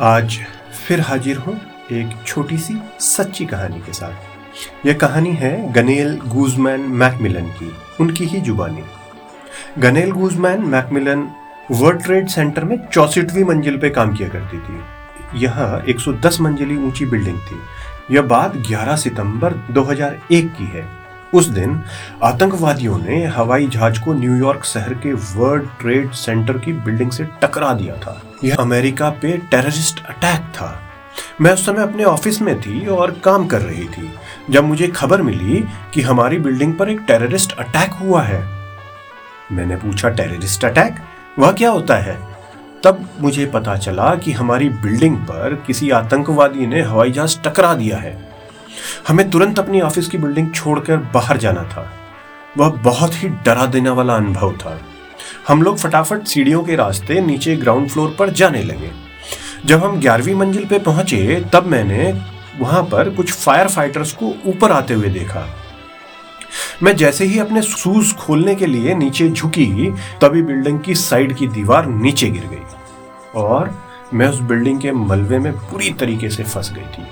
आज फिर हाजिर हूँ एक छोटी सी सच्ची कहानी के साथ। यह कहानी है गनेल गूजमैन मैकमिलन की, उनकी ही जुबानी। Genelle Guzman McMillan World Trade Center में चौसठवीं मंजिल पे काम किया करती थी। यह 110 मंजिली ऊँची बिल्डिंग थी। यह बात 11 सितंबर 2001 की है। उस दिन आतंकवादियों ने हवाई जहाज़ को न्यूयॉर्क शहर के वर्ल्ड ट्रेड सेंटर की बिल्डिंग से टकरा दिया था। यह अमेरिका पे टेररिस्ट अटैक था। मैं उस समय अपने ऑफ़िस में थी और काम कर रही थी। जब मुझे खबर मिली कि हमारी बिल्डिंग पर एक टेररिस्ट अटैक हुआ है, मैंने पूछा, टेररिस्ट अटैक? वह क्या होता है? तब मुझे पता चला कि हमारी बिल्डिंग पर किसी आतंकवादी ने हवाई जहाज़ टकरा दिया है। हमें तुरंत अपनी ऑफ़िस की बिल्डिंग छोड़कर बाहर जाना था। वह बहुत ही डरा देने वाला अनुभव था। हम लोग फटाफट सीढ़ियों के रास्ते नीचे ग्राउंड फ्लोर पर जाने लगे। जब हम ग्यारहवीं मंजिल पे पहुँचे, तब मैंने वहाँ पर कुछ फायर फाइटर्स को ऊपर आते हुए देखा। मैं जैसे ही अपने शूज़ खोलने के लिए नीचे झुकी, तभी बिल्डिंग की साइड की दीवार नीचे गिर गई और मैं उस बिल्डिंग के मलबे में पूरी तरीके से फंस गई थी।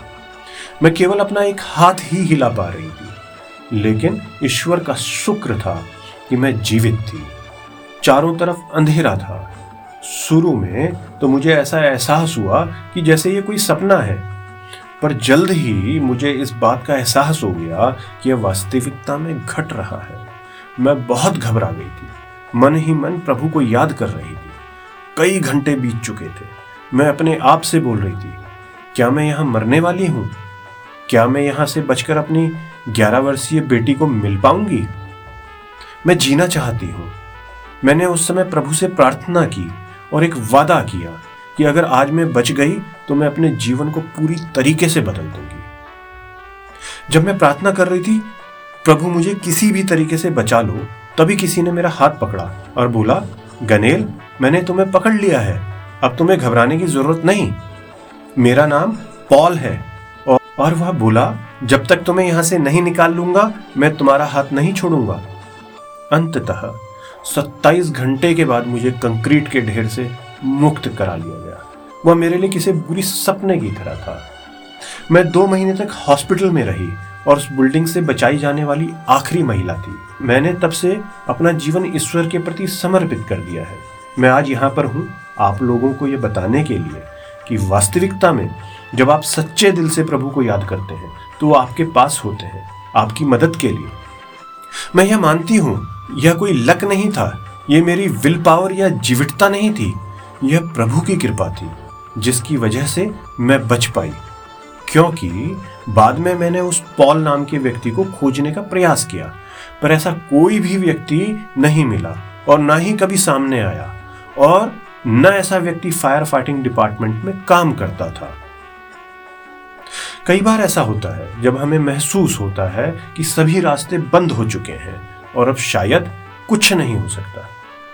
मैं केवल अपना एक हाथ ही हिला पा रही थी। लेकिन ईश्वर का शुक्र था कि मैं जीवित थी। चारों तरफ़ अंधेरा था। शुरू में तो मुझे ऐसा एहसास हुआ कि जैसे ये कोई सपना है। पर जल्द ही मुझे इस बात का एहसास हो गया कि यह वास्तविकता में घट रहा है। मैं बहुत घबरा गई थी। मन ही मन प्रभु को याद कर रही थी। कई घंटे बीत चुके थे। मैं अपने आप से बोल रही थी, क्या मैं यहाँ मरने वाली हूँ? क्या मैं यहाँ से बचकर अपनी ग्यारह वर्षीय बेटी को मिल पाऊँगी? मैं जीना चाहती हूँ। मैंने उस समय प्रभु से प्रार्थना की और एक वादा किया कि अगर आज मैं बच गई तो मैं अपने जीवन को पूरी तरीके से बदल दूँगी। जब मैं प्रार्थना कर रही थी, प्रभु मुझे किसी भी तरीके से बचा लो, तभी किसी ने मेरा हाथ पकड़ा और बोला, गनेल, मैंने तुम्हें पकड़ लिया है। अब तुम्हें घबराने की ज़रूरत नहीं। मेरा नाम पॉल है। और वह बोला, जब तक तुम्हें यहाँ से नहीं निकाल लूँगा, मैं तुम्हारा हाथ नहीं छोड़ूँगा। अंततः 27 घंटे के बाद मुझे कंक्रीट के ढेर से मुक्त करा लिया गया। वह मेरे लिए किसी बुरी सपने की तरह था। मैं दो महीने तक हॉस्पिटल में रही और उस बिल्डिंग से बचाई जाने वाली आखिरी महिला थी। मैंने तब से अपना जीवन ईश्वर के प्रति समर्पित कर दिया है। मैं आज यहाँ पर हूँ, आप लोगों को यह बताने के लिए कि वास्तविकता में जब आप सच्चे दिल से प्रभु को याद करते हैं तो वो आपके पास होते हैं, आपकी मदद के लिए। मैं यह मानती हूँ, यह कोई लक नहीं था, यह मेरी विल पावर या जीवितता नहीं थी, यह प्रभु की कृपा थी, जिसकी वजह से मैं बच पाई। क्योंकि बाद में मैंने उस पॉल नाम के व्यक्ति को खोजने का प्रयास किया, पर ऐसा कोई भी व्यक्ति नहीं मिला और ना ही कभी सामने आया, और न ऐसा व्यक्ति फायर फाइटिंग डिपार्टमेंट में काम करता था। कई बार ऐसा होता है, जब हमें महसूस होता है कि सभी रास्ते बंद हो चुके हैं और अब शायद कुछ नहीं हो सकता।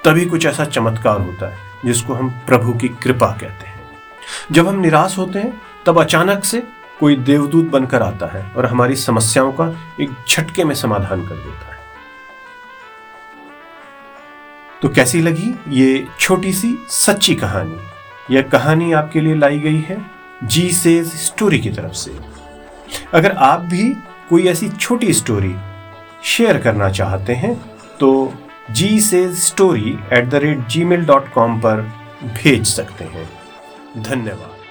तभी कुछ ऐसा चमत्कार होता है, जिसको हम प्रभु की कृपा कहते हैं। जब हम निराश होते हैं, तब अचानक से कोई देवदूत बनकर आता है और हमारी समस्याओं का एक झटके में समाधान कर देता है। तो कैसी लगी ये छोटी सी सच्ची कहानी? यह कहानी आपके लिए लाई गई है? जी सेज स्टोरी की तरफ़ से। अगर आप भी कोई ऐसी छोटी स्टोरी शेयर करना चाहते हैं तो G says story at the rate G mail dot com पर भेज सकते हैं। धन्यवाद।